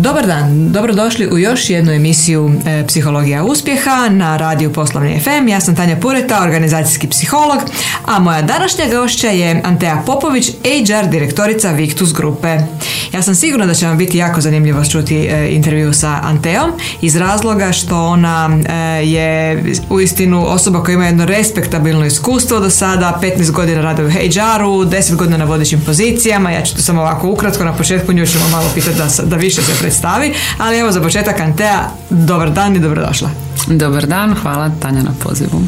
Dobar dan, dobrodošli u još jednu emisiju e, Psihologija uspjeha na radiju Poslovni FM. Ja sam Tanja Pureta, organizacijski psiholog, a moja današnja gošća je Antea Popović, HR direktorica Victus Grupe. Ja sam sigurna da će vam biti jako zanimljivo čuti e, intervju sa Anteom iz razloga što ona e, je uistinu osoba koja ima jedno respektabilno iskustvo do sada, 15 godina rada u HR-u, 10 godina na vodećim pozicijama. Ja ću to samo ovako ukratko na početku nju ćemo malo pitati da, da više se predstavi, ali evo za početak Antea, dobar dan i dobrodošla. Dobar dan, hvala Tanja na pozivu.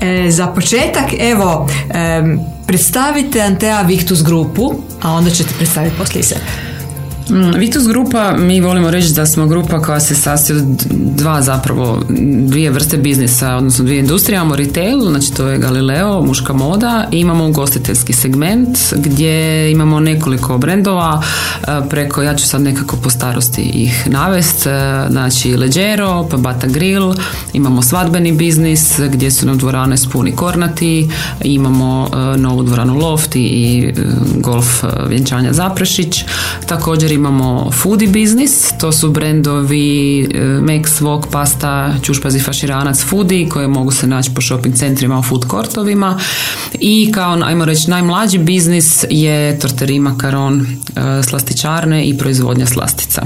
E, za početak, evo, e, predstavite Antea Victus grupu, a onda ćete predstaviti poslije sebe. Mm, Vitus grupa, mi volimo reći da smo grupa koja se sastoji od dva zapravo, dvije vrste biznisa, odnosno dvije industrije. Imamo retail, znači to je Galileo, muška moda i imamo ugostiteljski segment gdje imamo nekoliko brendova e, preko, ja ću sad nekako po starosti ih navest, e, znači Leđero, pa Bata Grill, imamo svadbeni biznis gdje su nam dvorane spuni kornati, imamo e, novu dvoranu Loft i golf vjenčanja Zaprešić, također imamo foodie biznis, to su brendovi e, Max, Wok, Pasta, Čušpazi, Faširanac, Foodie koje mogu se naći po shopping centrima, u food courtovima i kao, ajmo reći, najmlađi biznis je torteri makaron, e, slastičarne i proizvodnja slastica.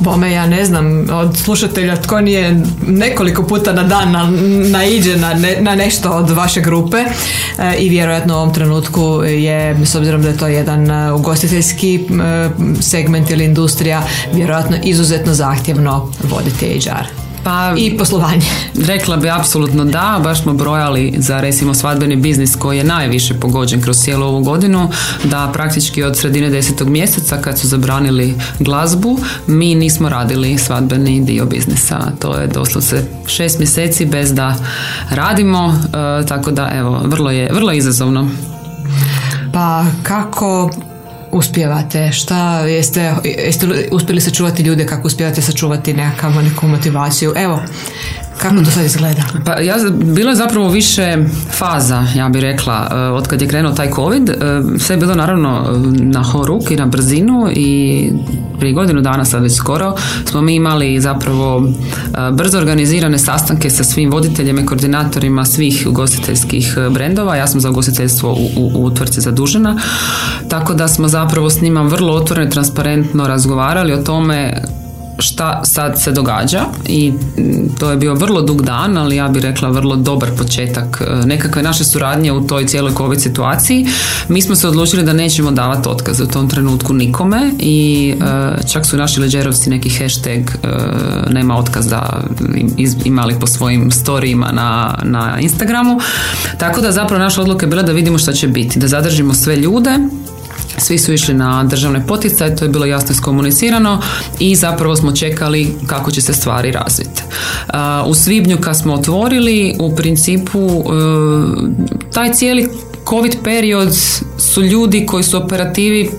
Bome, ja ne znam od slušatelja tko nije nekoliko puta na dan na, naiđe na, na nešto od vaše grupe e, i vjerojatno u ovom trenutku je, s obzirom da je to jedan e, ugostiteljski e, segment ili industrija, vjerojatno izuzetno zahtjevno voditi HR. Pa, I poslovanje. Rekla bi apsolutno da, baš smo brojali za recimo svadbeni biznis koji je najviše pogođen kroz cijelu ovu godinu, da praktički od sredine desetog mjeseca kad su zabranili glazbu, mi nismo radili svadbeni dio biznisa. To je doslovce šest mjeseci bez da radimo, e, tako da evo, vrlo je, vrlo izazovno. Pa kako uspijevate? Šta jeste, jeste uspjeli sačuvati ljude, kako uspijevate sačuvati nekakvu neku motivaciju? Evo, kako to sad izgleda? Pa ja, bilo je zapravo više faza, ja bih rekla, e, od kad je krenuo taj COVID. E, sve je bilo naravno na horuk i na brzinu i prije godinu dana sad već skoro smo mi imali zapravo brzo organizirane sastanke sa svim voditeljima i koordinatorima svih ugostiteljskih brendova. Ja sam za ugostiteljstvo u, u, u tvrci zadužena. Tako da smo zapravo s njima vrlo otvoreno i transparentno razgovarali o tome šta sad se događa i to je bio vrlo dug dan, ali ja bih rekla vrlo dobar početak e, nekakve naše suradnje u toj cijeloj COVID situaciji. Mi smo se odlučili da nećemo davati otkaz u tom trenutku nikome i e, čak su naši leđerovci neki hashtag e, nema otkaza imali po svojim storijima na, na Instagramu. Tako da zapravo naša odluka je bila da vidimo šta će biti, da zadržimo sve ljude svi su išli na državne poticaje, to je bilo jasno iskomunicirano i zapravo smo čekali kako će se stvari razviti. U svibnju kad smo otvorili, u principu e, taj cijeli COVID period su ljudi koji su operativi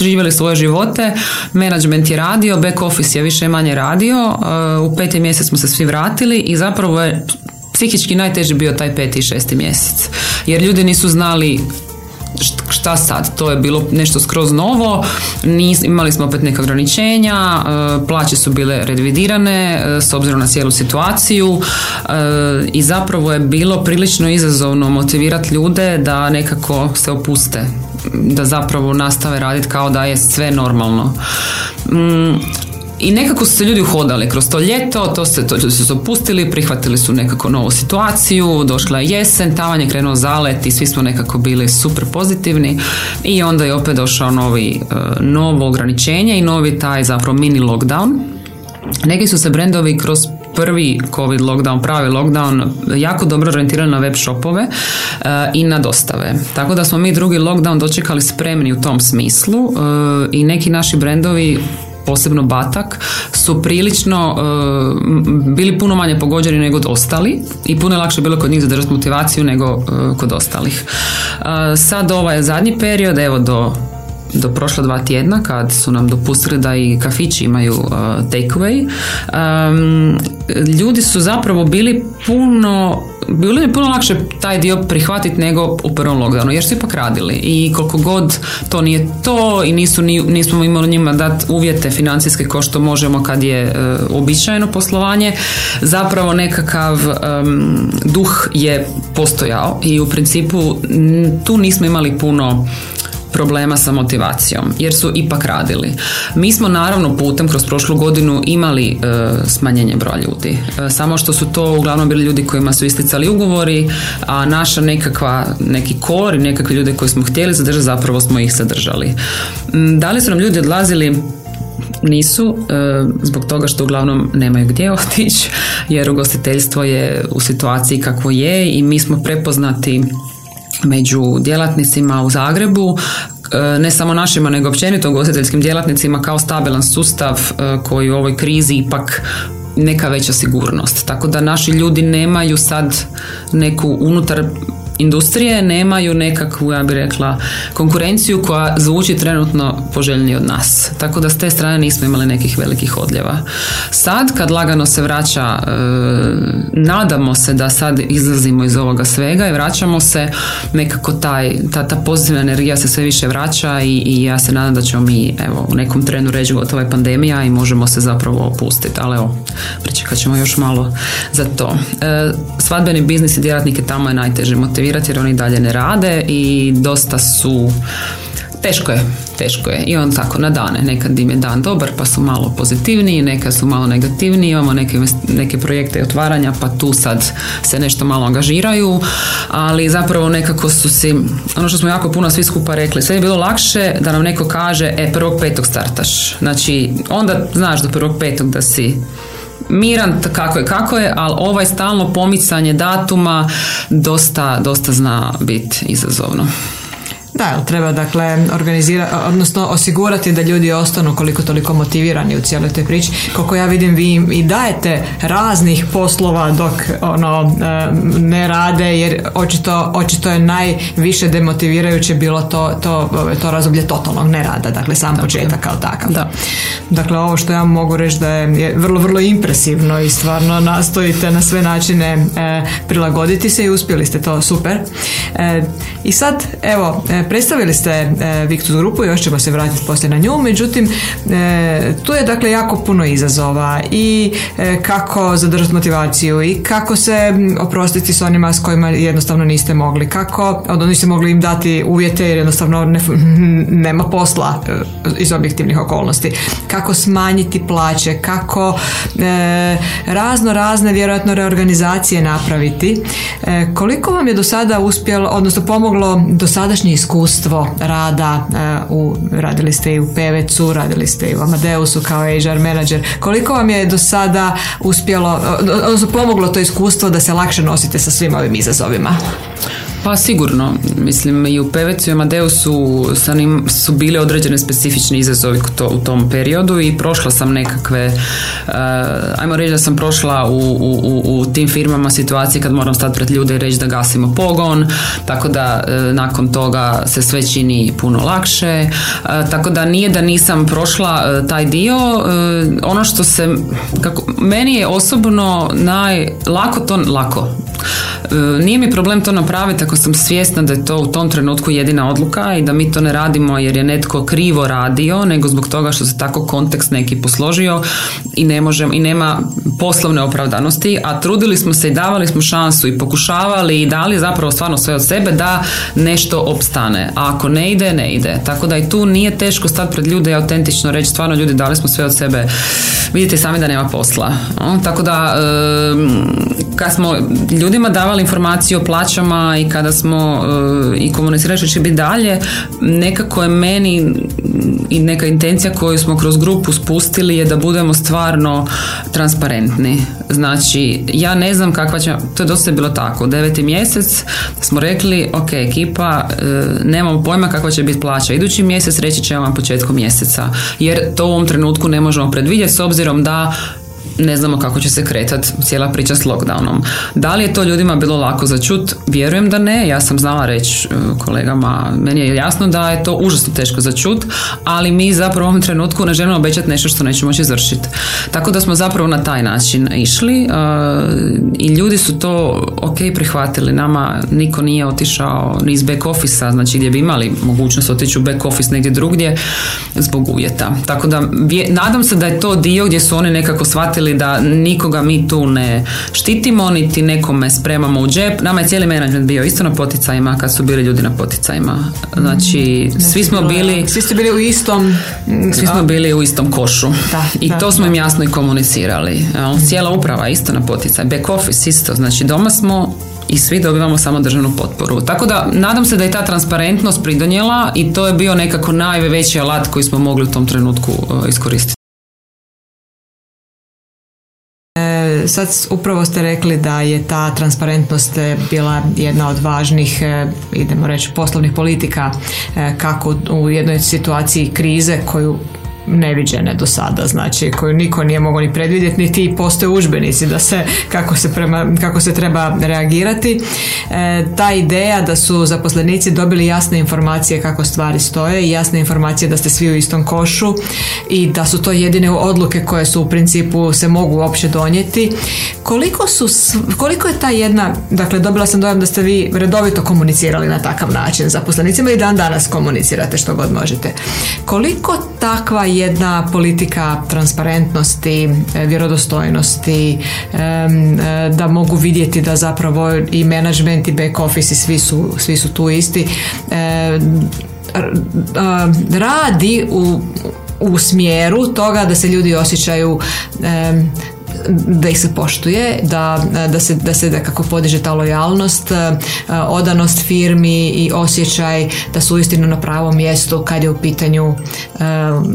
živjeli svoje živote, management je radio, back office je više manje radio, e, u peti mjesec smo se svi vratili i zapravo je psihički najteži bio taj peti i šesti mjesec. Jer ljudi nisu znali šta sad? To je bilo nešto skroz novo, Nis, imali smo opet neka ograničenja, e, plaće su bile revidirane e, s obzirom na cijelu situaciju e, i zapravo je bilo prilično izazovno motivirati ljude da nekako se opuste da zapravo nastave raditi kao da je sve normalno. I nekako su se ljudi uhodali kroz to ljeto, to se, to su se opustili, prihvatili su nekako novu situaciju, došla je jesen, tavan je krenuo zalet i svi smo nekako bili super pozitivni i onda je opet došao novi, e, novo ograničenje i novi taj zapravo mini lockdown. Neki su se brendovi kroz prvi covid lockdown, pravi lockdown, jako dobro orijentirali na web shopove e, i na dostave. Tako da smo mi drugi lockdown dočekali spremni u tom smislu e, i neki naši brendovi posebno Batak, su prilično e, bili puno manje pogođeni nego ostali i puno je lakše bilo kod njih zadržati motivaciju nego e, kod ostalih. Uh, sad ovaj zadnji period, evo do do prošla dva tjedna kad su nam dopustili da i kafići imaju uh, takeaway, um, ljudi su zapravo bili puno bilo je puno lakše taj dio prihvatiti nego u prvom lockdownu jer su ipak radili. I koliko god to nije to i nisu, nismo imali njima dati uvjete financijske kao što možemo kad je uobičajeno poslovanje zapravo nekakav duh je postojao i u principu tu nismo imali puno problema sa motivacijom jer su ipak radili. Mi smo naravno putem kroz prošlu godinu imali e, smanjenje broja ljudi. E, samo što su to uglavnom bili ljudi kojima su isticali ugovori, a naša nekakva neki kor i nekakvi ljudi koji smo htjeli zadržati zapravo smo ih zadržali. Da li su nam ljudi odlazili nisu e, zbog toga što uglavnom nemaju gdje otići jer ugostiteljstvo je u situaciji kako je i mi smo prepoznati među djelatnicima u Zagrebu e, ne samo našima nego općenito ugostiteljskim djelatnicima kao stabilan sustav e, koji u ovoj krizi ipak neka veća sigurnost. Tako da naši ljudi nemaju sad neku unutar industrije nemaju nekakvu, ja bih rekla, konkurenciju koja zvuči trenutno poželjniji od nas. Tako da s te strane nismo imali nekih velikih odljeva. Sad kad lagano se vraća, e, nadamo se da sad izlazimo iz ovoga svega i vraćamo se, nekako taj, ta, ta pozitivna energija se sve više vraća i, i ja se nadam da ćemo mi evo, u nekom trenu reći gotova je pandemija i možemo se zapravo opustiti. Ali evo, pričekat ćemo još malo za to. E, svadbeni biznis i djelatnike tamo je najteže motivirati jer oni dalje ne rade i dosta su Teško je, teško je. I on tako na dane. Nekad im je dan dobar pa su malo pozitivniji, nekad su malo negativniji, imamo neke, neke projekte otvaranja pa tu sad se nešto malo angažiraju, ali zapravo nekako su si, ono što smo jako puno svi skupa rekli, sve je bilo lakše da nam neko kaže, e, prvog petog startaš. Znači, onda znaš do prvog petog da si miran kako je kako je, ali ovaj stalno pomicanje datuma dosta, dosta zna biti izazovno. Da, treba dakle organizirati, odnosno osigurati da ljudi ostanu koliko toliko motivirani u cijeloj toj priči. Koliko ja vidim vi im i dajete raznih poslova dok ono e, ne rade jer očito, očito je najviše demotivirajuće bilo to, to, to razdoblje totalnog nerada, dakle sam početak kao takav. Da. Dakle, ovo što ja mogu reći da je vrlo, vrlo impresivno i stvarno nastojite na sve načine e, prilagoditi se i uspjeli ste to super. E, I sad, evo, Predstavili ste e, Victus grupu, još ćemo se vratiti poslije na nju, međutim e, tu je dakle jako puno izazova i e, kako zadržati motivaciju i kako se oprostiti s onima s kojima jednostavno niste mogli, kako od niste mogli im dati uvjete jer jednostavno nema posla iz objektivnih okolnosti, kako smanjiti plaće, kako razno razne vjerojatno reorganizacije napraviti. koliko vam je do sada uspjelo, odnosno pomoglo dosadašnje iskustvo rada e, u, radili ste i u Pevecu, radili ste i u Amadeusu kao HR manager. Koliko vam je do sada uspjelo, odnosno pomoglo to iskustvo da se lakše nosite sa svim ovim izazovima? Pa sigurno, mislim i u Pevecu i Amadeusu sa njim su bile određene specifični izazovi to, u tom periodu i prošla sam nekakve, uh, ajmo reći da sam prošla u, u, u, tim firmama situacije kad moram stati pred ljude i reći da gasimo pogon, tako da uh, nakon toga se sve čini puno lakše, uh, tako da nije da nisam prošla taj dio, ono što se, kako, meni je osobno naj, lako to, lako, nije mi problem to napraviti ako sam svjesna da je to u tom trenutku jedina odluka i da mi to ne radimo jer je netko krivo radio, nego zbog toga što se tako kontekst neki posložio i ne možemo i nema poslovne opravdanosti, a trudili smo se i davali smo šansu i pokušavali i dali zapravo stvarno sve od sebe da nešto opstane. A ako ne ide, ne ide. Tako da i tu nije teško stati pred ljude autentično reći stvarno ljudi dali smo sve od sebe. Vidite sami da nema posla. Tako da kad smo ljudima davali informaciju o plaćama i kada smo e, i komunicirali što će biti dalje, nekako je meni i neka intencija koju smo kroz grupu spustili je da budemo stvarno transparentni. Znači, ja ne znam kakva će, to je dosta bilo tako, deveti mjesec smo rekli, ok, ekipa, e, nemamo pojma kakva će biti plaća. Idući mjesec reći ćemo vam početkom mjeseca, jer to u ovom trenutku ne možemo predvidjeti s obzirom da ne znamo kako će se kretati cijela priča s lockdownom. Da li je to ljudima bilo lako za čut? Vjerujem da ne. Ja sam znala reći e, kolegama, meni je jasno da je to užasno teško za čut, ali mi zapravo u ovom trenutku ne želimo obećati nešto što nećemo moći izvršiti. Tako da smo zapravo na taj način išli e, i ljudi su to ok prihvatili. Nama niko nije otišao ni iz back office znači gdje bi imali mogućnost otići u back office negdje drugdje zbog uvjeta. Tako da nadam se da je to dio gdje su oni nekako shvatili da nikoga mi tu ne štitimo, niti nekome spremamo u džep. Nama je cijeli menadžment bio isto na poticajima kad su bili ljudi na poticajima. Znači, svi smo bili... Svi ste bili u istom... Svi smo bili u istom košu. I to smo im jasno i komunicirali. Cijela uprava isto na poticaj. Back office isto. Znači, doma smo i svi dobivamo samo državnu potporu. Tako da nadam se da je ta transparentnost pridonijela i to je bio nekako najveći alat koji smo mogli u tom trenutku e, iskoristiti. Sad upravo ste rekli da je ta transparentnost e, bila jedna od važnih, idemo reći, poslovnih politika kako u jednoj situaciji krize koju neviđene do sada, znači koju niko nije mogao ni predvidjeti, niti postoje užbenici da se kako se, prema, kako se treba reagirati. E, ta ideja da su zaposlenici dobili jasne informacije kako stvari stoje i jasne informacije da ste svi u istom košu i da su to jedine odluke koje su u principu se mogu uopće donijeti. Koliko su, koliko je ta jedna, dakle dobila sam dojam da ste vi redovito komunicirali na takav način zaposlenicima i dan danas komunicirate što god možete. Koliko takva jedna politika transparentnosti, e, vjerodostojnosti, e, da mogu vidjeti da zapravo i management i back office i svi su, svi su tu isti, radi u, u smjeru toga da se ljudi osjećaju da ih se poštuje, da, da se, da se da podiže ta lojalnost, e, odanost firmi i osjećaj da su uistinu na pravom mjestu kad je u pitanju e,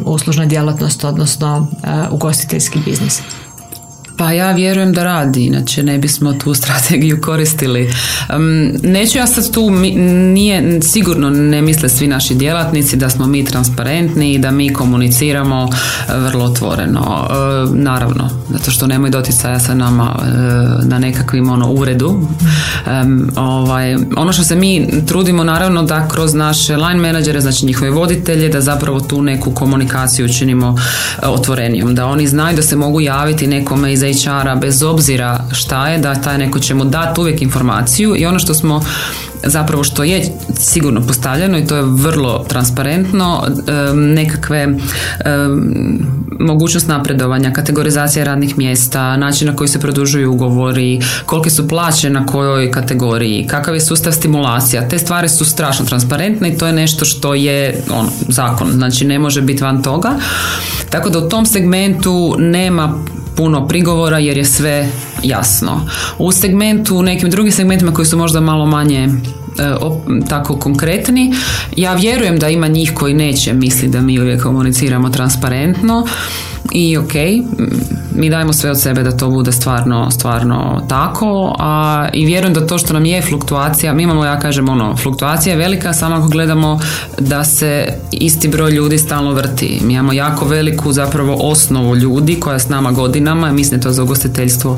uslužna djelatnost, odnosno e, ugostiteljski biznis. Pa ja vjerujem da radi, inače ne bismo tu strategiju koristili. neću ja sad tu, nije, sigurno ne misle svi naši djelatnici da smo mi transparentni i da mi komuniciramo e, vrlo otvoreno. E, naravno, zato što nemoj doticaja sa nama e, na nekakvim ono, uredu. ovaj, ono što se mi trudimo naravno da kroz naše line menadžere, znači njihove voditelje, da zapravo tu neku komunikaciju učinimo otvorenijom. Da oni znaju da se mogu javiti nekome iz HR-a bez obzira šta je, da taj neko će mu dati uvijek informaciju i ono što smo zapravo što je sigurno postavljeno i to je vrlo transparentno nekakve mogućnost napredovanja, kategorizacija radnih mjesta, način na koji se produžuju ugovori, kolike su plaće na kojoj kategoriji, kakav je sustav stimulacija. Te stvari su strašno transparentne i to je nešto što je on, zakon, znači ne može biti van toga. Tako da u tom segmentu nema puno prigovora jer je sve jasno. U segmentu, u nekim drugim segmentima koji su možda malo manje e, tako konkretni. Ja vjerujem da ima njih koji neće misli da mi uvijek komuniciramo transparentno i ok, mi dajemo sve od sebe da to bude stvarno, stvarno tako a, i vjerujem da to što nam je fluktuacija, mi imamo ja kažem ono, fluktuacija je velika samo ako gledamo da se isti broj ljudi stalno vrti. Mi imamo jako veliku zapravo osnovu ljudi koja s nama godinama i mislim da je to za ugostiteljstvo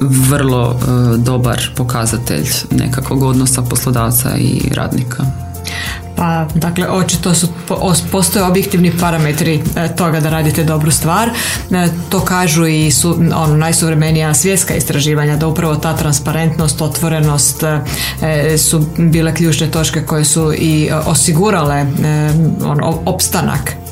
vrlo e, dobar pokazatelj nekakvog odnosa poslodavca i radnika. Pa, dakle, očito su, postoje objektivni parametri e, toga da radite dobru stvar. E, to kažu i su, ono, najsuvremenija svjetska istraživanja, da upravo ta transparentnost, otvorenost e, su bile ključne točke koje su i osigurale ono, opstanak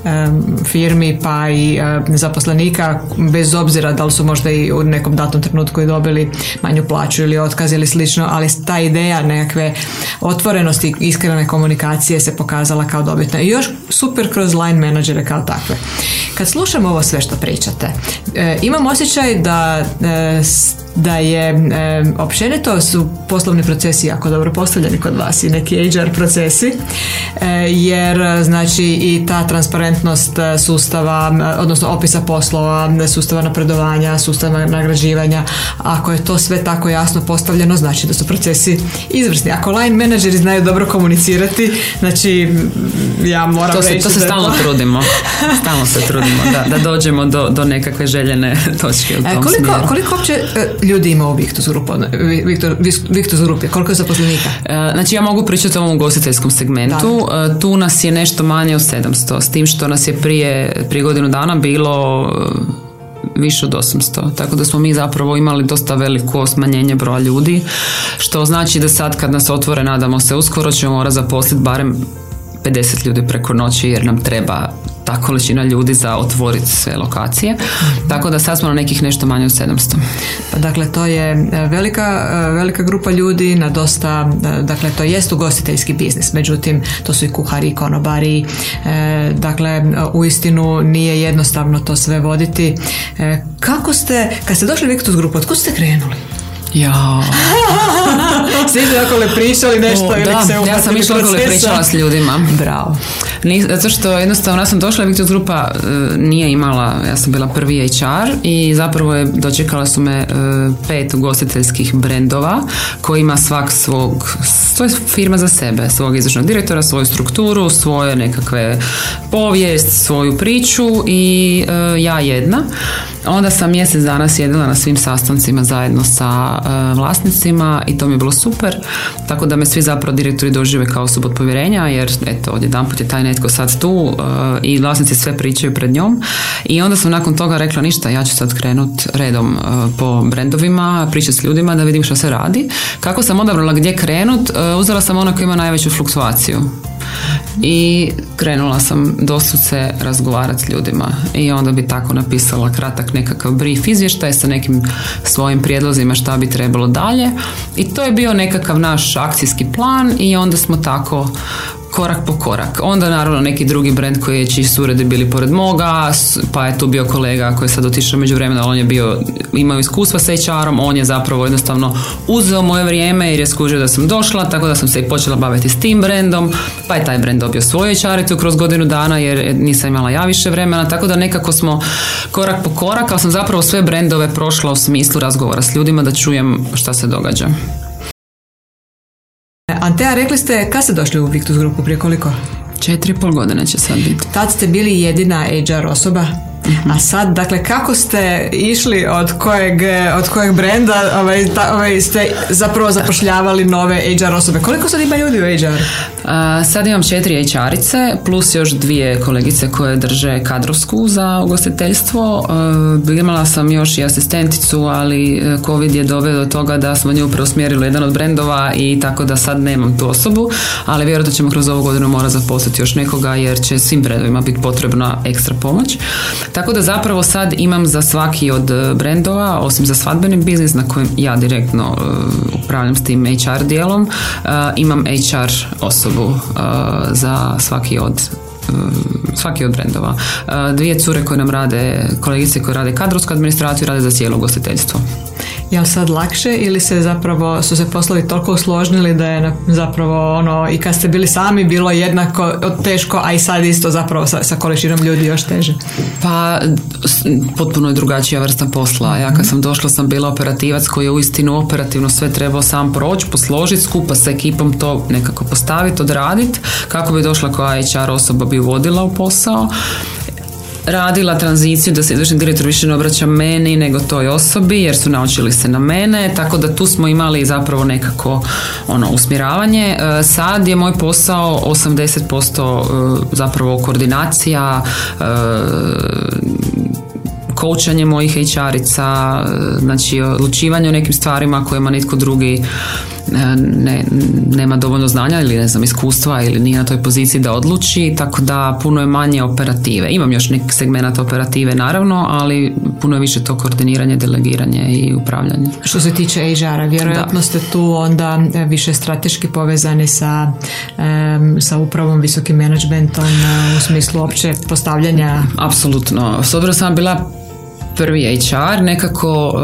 firmi pa i zaposlenika bez obzira da li su možda i u nekom datom trenutku i dobili manju plaću ili otkaz ili slično, ali ta ideja nekakve otvorenosti i iskrene komunikacije se pokazala kao dobitna. I još super kroz line menadžere kao takve. Kad slušam ovo sve što pričate, imam osjećaj da da je e, općenito su poslovni procesi jako dobro postavljeni kod vas i neki HR procesi e, jer znači i ta transparentnost sustava odnosno opisa poslova sustava napredovanja sustava nagrađivanja ako je to sve tako jasno postavljeno znači da su procesi izvrsni. Ako line menadžeri znaju dobro komunicirati znači ja moram to se, reći to se stalno trudimo. Stalno se trudimo da, da dođemo do, do nekakve željene točke u tom koliko, koliko uopće ljudi ima u Victus Grupu? Victor, Victus Grupi, koliko je zaposlenika? E, znači ja mogu pričati o ovom ugostiteljskom segmentu. Da. E, tu nas je nešto manje od 700, s tim što nas je prije, prije godinu dana bilo e, više od 800. Tako da smo mi zapravo imali dosta veliko smanjenje broja ljudi, što znači da sad kad nas otvore, nadamo se, uskoro ćemo morati zaposliti barem 50 ljudi preko noći jer nam treba ta količina ljudi za otvoriti sve lokacije. Tako da sad smo na nekih nešto manje od 700. Pa dakle, to je e, velika, e, velika grupa ljudi na dosta, e, dakle, to jest ugostiteljski biznis, međutim, to su i kuhari i konobari. Dakle, u istinu nije jednostavno to sve voditi. Kako ste, kad ste došli u Victus grupu, od ste krenuli? Ja. Svi ste pričali nešto o, ili da, se ja sam išla okolo pričala s ljudima. Bravo. Ni, zato što jednostavno ja sam došla, Victor Grupa uh, nije imala, ja sam bila prvi HR i zapravo je dočekala su me uh, pet ugostiteljskih brendova koji ima svak svog, to je firma za sebe, svog izvršnog direktora, svoju strukturu, svoje nekakve povijest, svoju priču i uh, ja jedna. Onda sam mjesec dana sjedila na svim sastancima zajedno sa vlasnicima i to mi je bilo super. Tako da me svi zapravo direktori dožive kao osobu od povjerenja jer eto, odjedanput je taj netko sad tu uh, i vlasnici sve pričaju pred njom i onda sam nakon toga rekla ništa, ja ću sad krenut redom uh, po brendovima, pričati s ljudima da vidim što se radi. Kako sam odabrala gdje krenut, uzela sam ono koji ima najveću fluktuaciju i krenula sam doslovce razgovarati s ljudima. I onda bi tako napisala kratak nekakav brief izvještaj sa nekim svojim prijedlozima šta bi trebalo dalje. I to je bio nekakav naš akcijski plan i onda smo tako korak po korak. Onda naravno neki drugi brand koji je čiji su uredi bili pored moga, pa je tu bio kolega koji je sad otišao među vremena, on je bio, imao iskustva sa HR-om, on je zapravo jednostavno uzeo moje vrijeme jer je skužio da sam došla, tako da sam se i počela baviti s tim brendom, pa je taj brand dobio svoju hr kroz godinu dana jer nisam imala ja više vremena, tako da nekako smo korak po korak, ali sam zapravo sve brendove prošla u smislu razgovora s ljudima da čujem šta se događa. Antea, rekli ste, kad ste došli u Victus grupu, prije koliko? Četiri pol godine će sad biti. Tad ste bili jedina HR osoba? A sad, dakle, kako ste išli od kojeg, od kojeg brenda ovaj, ovaj, ste zapravo zapošljavali nove HR osobe? Koliko sad ima ljudi u HR? sad imam četiri HR-ice plus još dvije kolegice koje drže kadrovsku za ugostiteljstvo. Uh, imala sam još i asistenticu, ali e, COVID je doveo do toga da smo nju preusmjerili jedan od brendova i tako da sad nemam tu osobu, ali vjerojatno ćemo kroz ovu godinu mora zaposliti još nekoga jer će svim brendovima biti potrebna ekstra pomoć. Tako da zapravo sad imam za svaki od e, brendova, osim za svadbeni biznis na kojem ja direktno uh, upravljam s tim HR dijelom, uh, imam HR osobu za svaki od svaki od brendova. Dvije cure koje nam rade, kolegice koje rade kadrovsku administraciju, rade za cijelo ugostiteljstvo. Je li sad lakše ili se zapravo su se poslovi toliko usložnili da je zapravo ono i kad ste bili sami bilo jednako teško, a i sad isto zapravo sa, sa količinom ljudi još teže? Pa potpuno je drugačija vrsta posla. Ja kad sam došla sam bila operativac koji je uistinu operativno sve trebao sam proći, posložiti, skupa sa ekipom to nekako postaviti, odraditi. Kako bi došla koja HR osoba bi vodila u posao radila tranziciju da se izvršni direktor više ne obraća meni nego toj osobi jer su naučili se na mene tako da tu smo imali zapravo nekako ono usmjeravanje. E, sad je moj posao 80% e, zapravo koordinacija e, koučanje mojih HR-ica, znači odlučivanje o nekim stvarima kojima nitko drugi ne, nema dovoljno znanja ili ne znam iskustva ili nije na toj poziciji da odluči, tako da puno je manje operative. Imam još neki segment operative naravno, ali puno je više to koordiniranje, delegiranje i upravljanje. Što se tiče HR-a, vjerojatno ste tu onda e, više strateški povezani sa, sa upravom, visokim menadžmentom e, u smislu opće postavljanja. Apsolutno. S obzirom sam bila prvi HR, nekako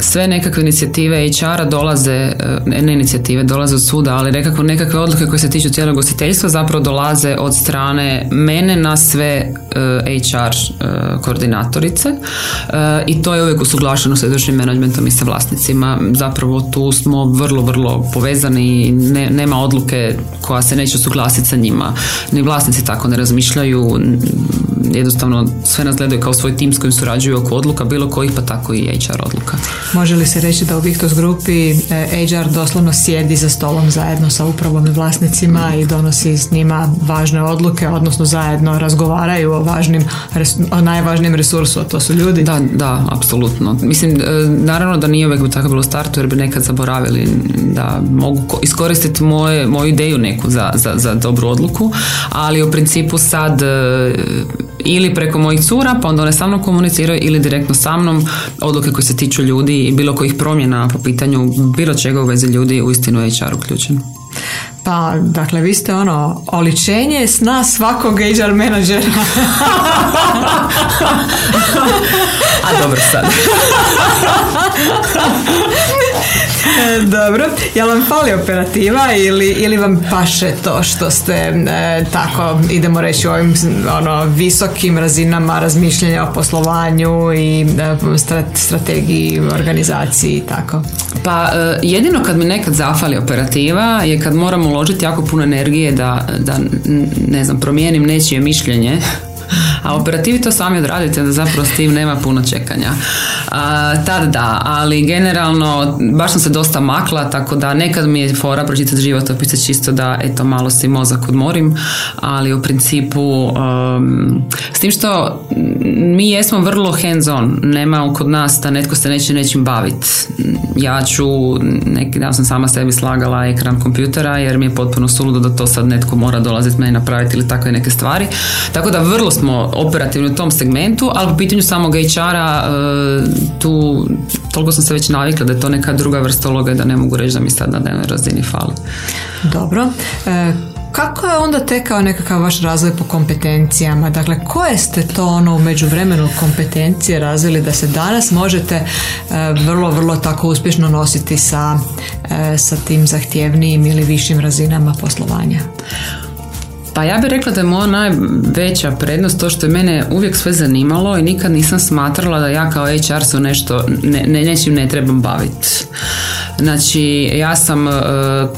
sve nekakve inicijative HR-a dolaze, ne inicijative, dolaze od suda, ali nekako nekakve odluke koje se tiču cijelog gostiteljstva zapravo dolaze od strane mene na sve HR koordinatorice i to je uvijek usuglašeno sa izvršnim menadžmentom i sa vlasnicima. Zapravo tu smo vrlo, vrlo povezani i ne, nema odluke koja se neće usuglasiti sa njima. Ni vlasnici tako ne razmišljaju, jednostavno sve nas gledaju kao svoj tim s kojim surađuju oko odluka, bilo kojih pa tako i HR odluka. Može li se reći da u Victos grupi eh, HR doslovno sjedi za stolom zajedno sa upravom i vlasnicima i donosi s njima važne odluke, odnosno zajedno razgovaraju o važnim, o najvažnijem resursu, a to su ljudi? Da, da, apsolutno. Mislim, eh, naravno da nije uvijek tako bilo u startu jer bi nekad zaboravili da mogu iskoristiti moje, moju ideju neku za, za, za dobru odluku, ali u principu sad eh, ili preko mojih cura, pa onda one sa mnom komuniciraju ili direktno sa mnom odluke koje se tiču ljudi i bilo kojih promjena po pitanju bilo čega u vezi ljudi uistinu je HR uključen. Pa, dakle, vi ste ono, oličenje sna svakog HR menadžera. A dobro sad. E, dobro, jel vam fali operativa ili, ili vam paše to što ste e, tako, idemo reći, u ovim ono, visokim razinama razmišljanja o poslovanju i e, strategiji, organizaciji i tako? Pa jedino kad mi nekad zafali operativa je kad moram uložiti jako puno energije da, da ne znam, promijenim nečije mišljenje a operativi to sami odradite, da zapravo s tim nema puno čekanja. A, tad da, ali generalno baš sam se dosta makla, tako da nekad mi je fora pročitati životopise čisto da eto malo si mozak odmorim, ali u principu um, s tim što mi jesmo vrlo hands on, nema kod nas da netko se neće nečim baviti. Ja ću, neki dan sam sama sebi slagala ekran kompjutera jer mi je potpuno suludo da to sad netko mora dolaziti meni napraviti ili takve neke stvari. Tako da vrlo smo operativni u tom segmentu, ali po pitanju samog HR-a e, tu toliko sam se već navikla da je to neka druga vrsta uloga da ne mogu reći da mi sad na dnevnoj razini fali. Dobro. E, kako je onda tekao nekakav vaš razvoj po kompetencijama? Dakle, koje ste to ono u međuvremenu kompetencije razvili da se danas možete e, vrlo, vrlo tako uspješno nositi sa, sa tim zahtjevnijim ili višim razinama poslovanja? Pa ja bih rekla da je moja najveća prednost to što je mene uvijek sve zanimalo i nikad nisam smatrala da ja kao HR se nešto ne, ne, nečim ne trebam baviti. Znači, ja sam e,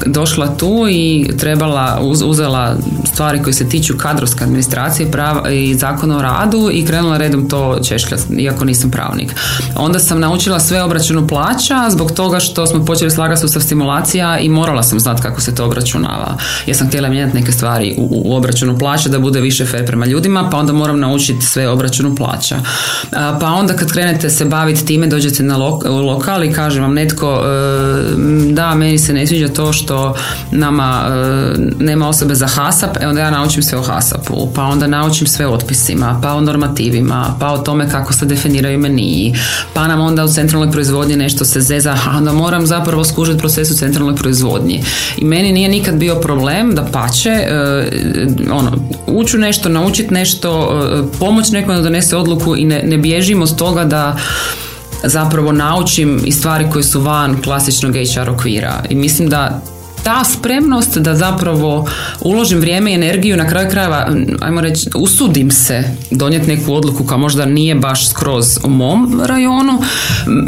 došla tu i trebala, uzela stvari koje se tiču kadrovske administracije prava, i zakona o radu i krenula redom to češljati, iako nisam pravnik. Onda sam naučila sve obračunu plaća zbog toga što smo počeli slagati sustav stimulacija i morala sam znati kako se to obračunava. Ja sam htjela mijenjati neke stvari u, u obračunu plaća da bude više fair prema ljudima, pa onda moram naučiti sve obračunu plaća. Pa onda kad krenete se baviti time, dođete na lokal i kaže vam netko e, da, meni se ne sviđa to što nama e, nema osobe za HASAP, e onda ja naučim sve o HASAP-u, pa onda naučim sve o otpisima, pa o normativima, pa o tome kako se definiraju meniji, pa nam onda u centralnoj proizvodnji nešto se zeza, a onda moram zapravo skužiti proces u centralnoj proizvodnji. I meni nije nikad bio problem da pače, e, ono, uču nešto, naučiti nešto, e, pomoć nekom da donese odluku i ne, ne bježim od toga da zapravo naučim i stvari koje su van klasičnog HR okvira. I mislim da ta spremnost da zapravo uložim vrijeme i energiju na kraju krajeva, ajmo reći, usudim se donijeti neku odluku koja možda nije baš skroz u mom rajonu,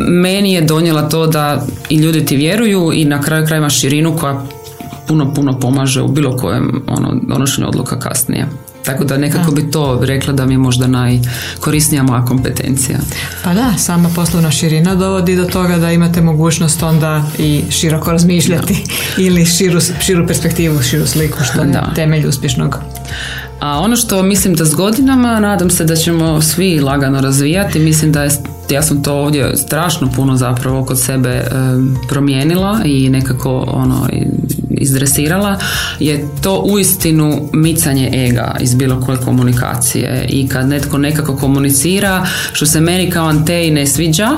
meni je donijela to da i ljudi ti vjeruju i na kraju krajeva širinu koja puno, puno pomaže u bilo kojem ono, donošenju odluka kasnije. Tako da nekako bi to rekla da mi je možda najkorisnija moja kompetencija. Pa da, sama poslovna širina dovodi do toga da imate mogućnost onda i široko razmišljati ili širu, širu perspektivu, širu sliku što je da. temelj uspješnog. A ono što mislim da s godinama, nadam se da ćemo svi lagano razvijati, mislim da je ja sam to ovdje strašno puno zapravo kod sebe promijenila i nekako ono izdresirala je to uistinu micanje ega iz bilo koje komunikacije. I kad netko nekako komunicira što se meni kao anteji ne sviđa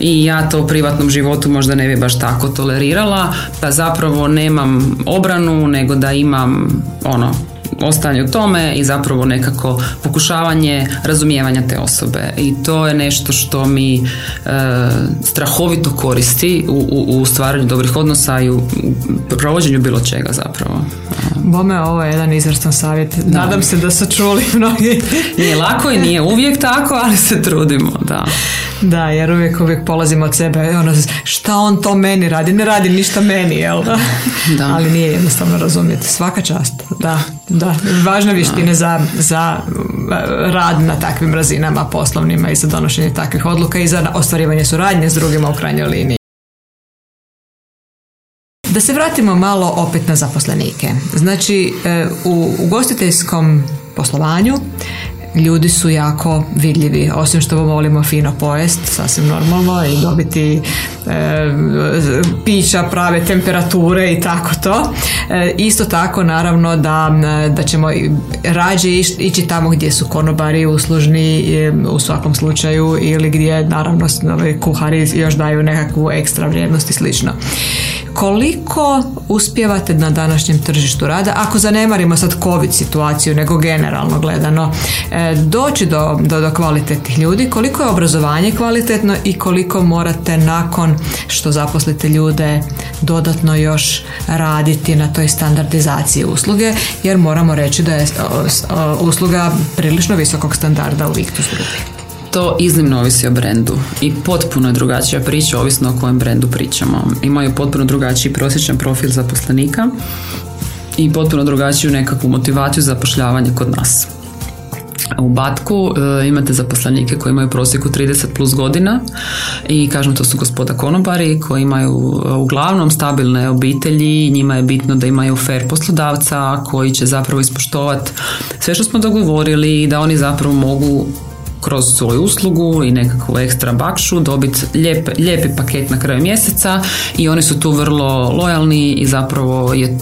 i ja to u privatnom životu možda ne bi baš tako tolerirala pa zapravo nemam obranu nego da imam ono ostajanje u tome i zapravo nekako pokušavanje razumijevanja te osobe i to je nešto što mi e, strahovito koristi u, u, u stvaranju dobrih odnosa i u provođenju bilo čega zapravo. Bome, ovo je jedan izvrstan savjet. Nadam se da su čuli mnogi. Nije lako i nije uvijek tako, ali se trudimo, da. Da, jer uvijek, uvijek polazimo od sebe. Ono, šta on to meni radi? Ne radi ništa meni, jel da? da. Ali nije jednostavno razumjeti. Svaka čast. Da, da. Važne vještine za, za e, rad na takvim razinama poslovnima i za donošenje takvih odluka i za ostvarivanje suradnje s drugima u krajnjoj liniji. Da se vratimo malo opet na zaposlenike. Znači, e, u ugostiteljskom poslovanju ljudi su jako vidljivi, osim što volimo fino pojest, sasvim normalno i dobiti e, pića prave temperature i tako to. E, isto tako naravno da, da ćemo rađe ići tamo gdje su konobari uslužni u svakom slučaju ili gdje naravno kuhari još daju nekakvu ekstra vrijednost i slično. Koliko uspijevate na današnjem tržištu rada, ako zanemarimo sad COVID situaciju, nego generalno gledano, e, doći do, do, do kvalitetnih ljudi, koliko je obrazovanje kvalitetno i koliko morate nakon što zaposlite ljude dodatno još raditi na toj standardizaciji usluge, jer moramo reći da je usluga prilično visokog standarda u Victus grupi. To iznimno ovisi o brendu i potpuno je drugačija priča ovisno o kojem brendu pričamo. Imaju potpuno drugačiji prosječan profil zaposlenika i potpuno drugačiju nekakvu motivaciju zapošljavanja kod nas. U Batku e, imate zaposlenike koji imaju prosjeku 30 plus godina i kažem to su gospoda konobari koji imaju e, uglavnom stabilne obitelji, njima je bitno da imaju fair poslodavca koji će zapravo ispoštovati sve što smo dogovorili i da oni zapravo mogu kroz svoju uslugu i nekakvu ekstra bakšu dobiti lijep, lijepi paket na kraju mjeseca i oni su tu vrlo lojalni i zapravo je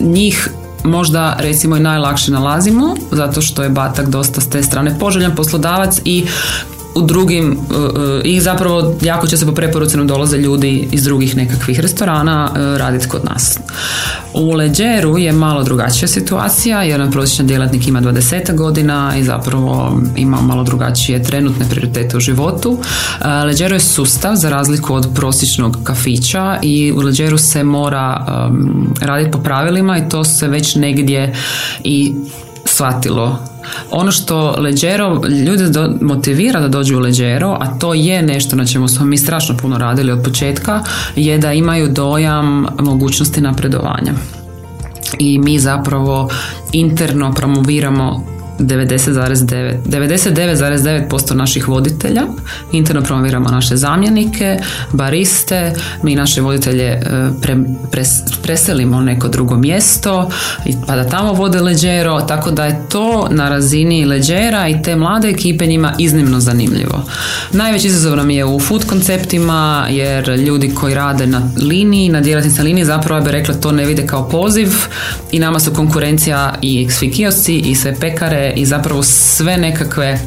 njih možda recimo i najlakše nalazimo zato što je Batak dosta s te strane poželjan poslodavac i u drugim e, e, i zapravo jako će se po preporuci dolaze ljudi iz drugih nekakvih restorana e, raditi kod nas. U Leđeru je malo drugačija situacija jer prosječan djelatnik ima 20 godina i zapravo ima malo drugačije trenutne prioritete u životu. Leđeru je sustav za razliku od prosječnog kafića i u Leđeru se mora raditi po pravilima i to se već negdje i shvatilo ono što Leđero ljude motivira da dođu u Leđero, a to je nešto na čemu smo mi strašno puno radili od početka, je da imaju dojam mogućnosti napredovanja. I mi zapravo interno promoviramo 90,9 99,9% naših voditelja. Interno promoviramo naše zamjenike bariste. Mi naše voditelje e, pre, preselimo neko drugo mjesto pa da tamo vode leđero tako da je to na razini leđera i te mlade ekipe njima iznimno zanimljivo. Najveći izazov nam je u food konceptima jer ljudi koji rade na liniji na djelatnici liniji zapravo bih rekla to ne vide kao poziv i nama su konkurencija i svi kiosci i sve pekare i zapravo sve nekakve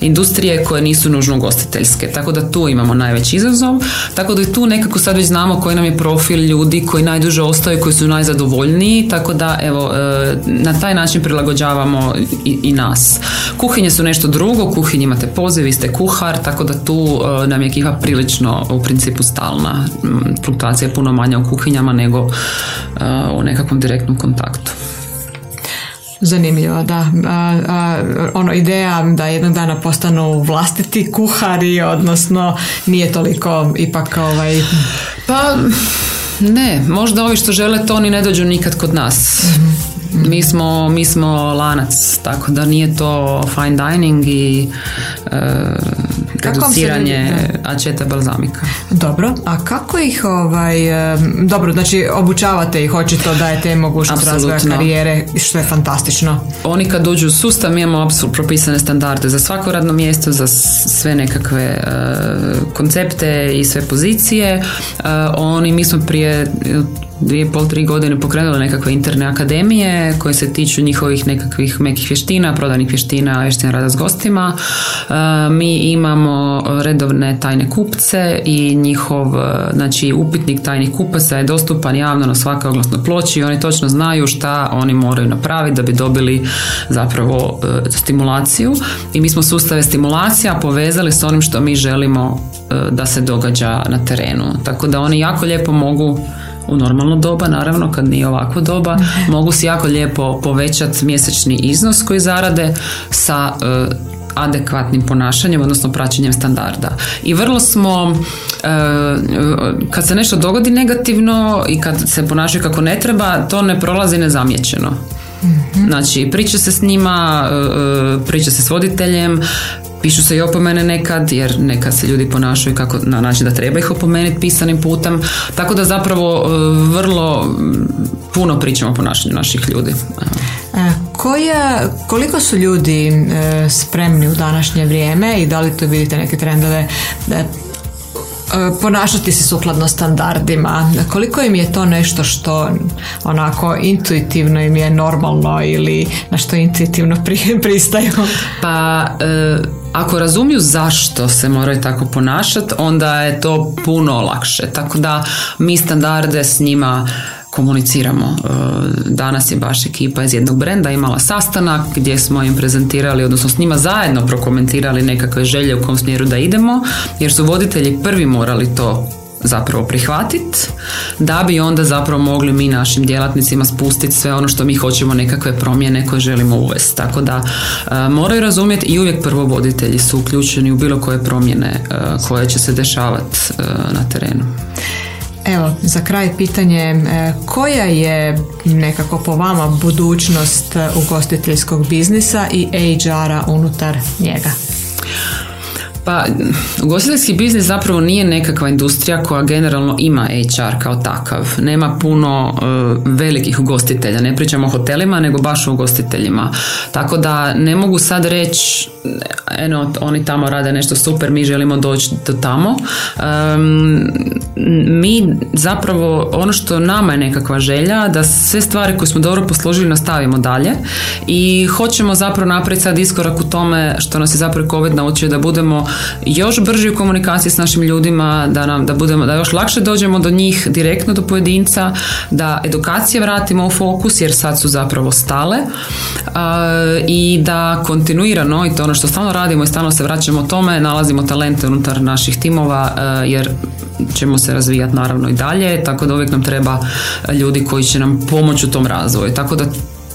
industrije koje nisu nužno ugostiteljske. Tako da tu imamo najveći izazov. Tako da i tu nekako sad već znamo koji nam je profil ljudi koji najduže ostaju, koji su najzadovoljniji. Tako da evo, e, na taj način prilagođavamo i, i nas. Kuhinje su nešto drugo, u kuhinji imate poziv, vi ste kuhar, tako da tu e, nam je ekipa prilično u principu stalna. Fluktuacija je puno manja u kuhinjama nego e, u nekakvom direktnom kontaktu. Zanimljivo, da. A, ono, ideja da jednog dana postanu vlastiti kuhari, odnosno nije toliko ipak ovaj... Pa, ne, možda ovi što žele to oni ne dođu nikad kod nas. Mhm. Mi smo, mi smo lanac, tako da nije to fine dining i e, reduciranje ačeta balzamika. Dobro, a kako ih ovaj, dobro, znači obučavate ih, očito dajete mogućnost razvoja karijere, što je fantastično. Oni kad dođu u sustav, mi imamo apsolutno propisane standarde za svako radno mjesto, za sve nekakve e, koncepte i sve pozicije. Uh, oni, mi smo prije dvije, pol, tri godine pokrenuli nekakve interne akademije koje se tiču njihovih nekakvih mekih vještina, prodanih vještina, vještina rada s gostima. E, mi imamo redovne tajne kupce i njihov, znači upitnik tajnih kupaca je dostupan javno na svakoj oglasnoj ploči i oni točno znaju šta oni moraju napraviti da bi dobili zapravo stimulaciju i mi smo sustave stimulacija povezali s onim što mi želimo da se događa na terenu. Tako da oni jako lijepo mogu u normalno doba, naravno kad nije ovako doba, mhm. mogu si jako lijepo povećati mjesečni iznos koji zarade sa e, adekvatnim ponašanjem, odnosno praćenjem standarda. I vrlo smo, e, kad se nešto dogodi negativno i kad se ponašaju kako ne treba, to ne prolazi nezamjećeno. Mhm. Znači, priča se s njima, e, priča se s voditeljem, Pišu se i opomene nekad, jer nekad se ljudi ponašaju kako, na način da treba ih opomenuti pisanim putem. Tako da zapravo e, vrlo puno pričamo o ponašanju naših ljudi. E, koja, koliko su ljudi e, spremni u današnje vrijeme i da li to vidite neke trendove ponašati se sukladno standardima. Koliko im je to nešto što onako intuitivno im je normalno ili na što intuitivno pristaju? Pa ako razumiju zašto se moraju tako ponašati, onda je to puno lakše. Tako da mi standarde s njima komuniciramo. E, danas je baš ekipa iz jednog brenda imala sastanak gdje smo im prezentirali, odnosno s njima zajedno prokomentirali nekakve želje u kom smjeru da idemo, jer su voditelji prvi morali to zapravo prihvatiti da bi onda zapravo mogli mi našim djelatnicima spustiti sve ono što mi hoćemo nekakve promjene koje želimo uvesti. Tako da e, moraju razumjeti i uvijek prvo voditelji su uključeni u bilo koje promjene e, koje će se dešavati na terenu. Evo, za kraj pitanje, koja je nekako po vama budućnost ugostiteljskog biznisa i HR-a unutar njega? Pa, ugostiteljski biznis zapravo nije nekakva industrija koja generalno ima HR kao takav. Nema puno e, velikih ugostitelja. Ne pričamo o hotelima, nego baš o ugostiteljima. Tako da ne mogu sad reći eno, oni tamo rade nešto super, mi želimo doći do tamo. mi zapravo, ono što nama je nekakva želja, da sve stvari koje smo dobro posložili nastavimo dalje i hoćemo zapravo napraviti sad iskorak u tome što nas je zapravo COVID naučio da budemo još brži u komunikaciji s našim ljudima, da nam da budemo da još lakše dođemo do njih direktno do pojedinca, da edukacije vratimo u fokus jer sad su zapravo stale i da kontinuirano i to ono što stalno radimo i stalno se vraćamo tome, nalazimo talente unutar naših timova jer ćemo se razvijati naravno i dalje, tako da uvijek nam treba ljudi koji će nam pomoći u tom razvoju. Tako da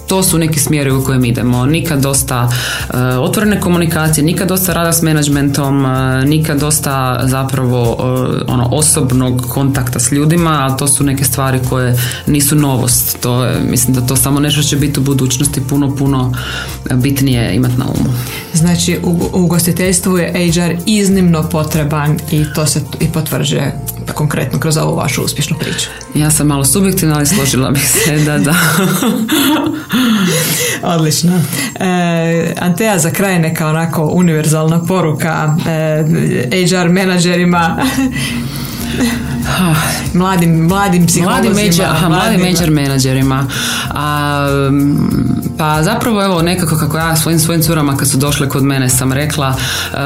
to su neki smjeri u kojem idemo. Nikad dosta uh, otvorene komunikacije, nikad dosta rada s menadžmentom, uh, nikad dosta zapravo uh, ono osobnog kontakta s ljudima, ali to su neke stvari koje nisu novost. To je, mislim da to samo nešto će biti u budućnosti puno, puno bitnije imati na umu. Znači u ugostiteljstvu je HR iznimno potreban i to se i potvrđuje konkretno kroz ovu vašu uspješnu priču. Ja sam malo subjektivna, ali složila bih se da da. Odlično. E, Anteja za kraj neka onako univerzalna poruka e, HR menadžerima mladim, mladim psiholozima. Mladim, major, menadžerima. A, pa zapravo evo nekako kako ja svojim svojim curama kad su došle kod mene sam rekla e,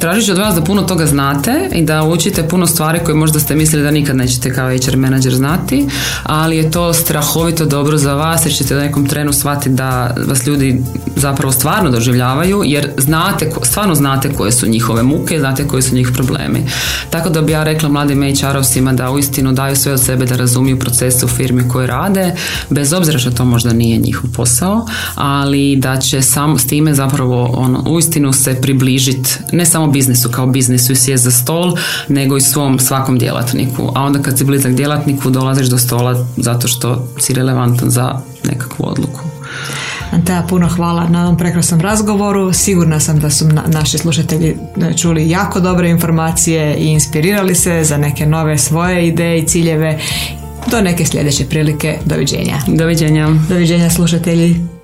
tražit ću od vas da puno toga znate i da učite puno stvari koje možda ste mislili da nikad nećete kao HR menadžer znati, ali je to strahovito dobro za vas jer ćete u nekom trenu shvatiti da vas ljudi zapravo stvarno doživljavaju jer znate, stvarno znate koje su njihove muke, znate koji su njih problemi. Tako da bi ja rekla mladim HR-ovcima da uistinu daju sve od sebe da razumiju procese u firmi koje rade, bez obzira što to možda nije njihov posao, ali da će samo s time zapravo ono, uistinu se približiti ne samo biznisu kao biznisu i sjest za stol, nego i svom svakom djelatniku. A onda kad si blizak djelatniku dolaziš do stola zato što si relevantan za nekakvu odluku. Antea, puno hvala na ovom prekrasnom razgovoru. Sigurna sam da su naši slušatelji e, čuli jako dobre informacije i inspirirali se za neke nove svoje ideje i ciljeve. Do neke sljedeće prilike. Doviđenja. Doviđenja. Doviđenja slušatelji.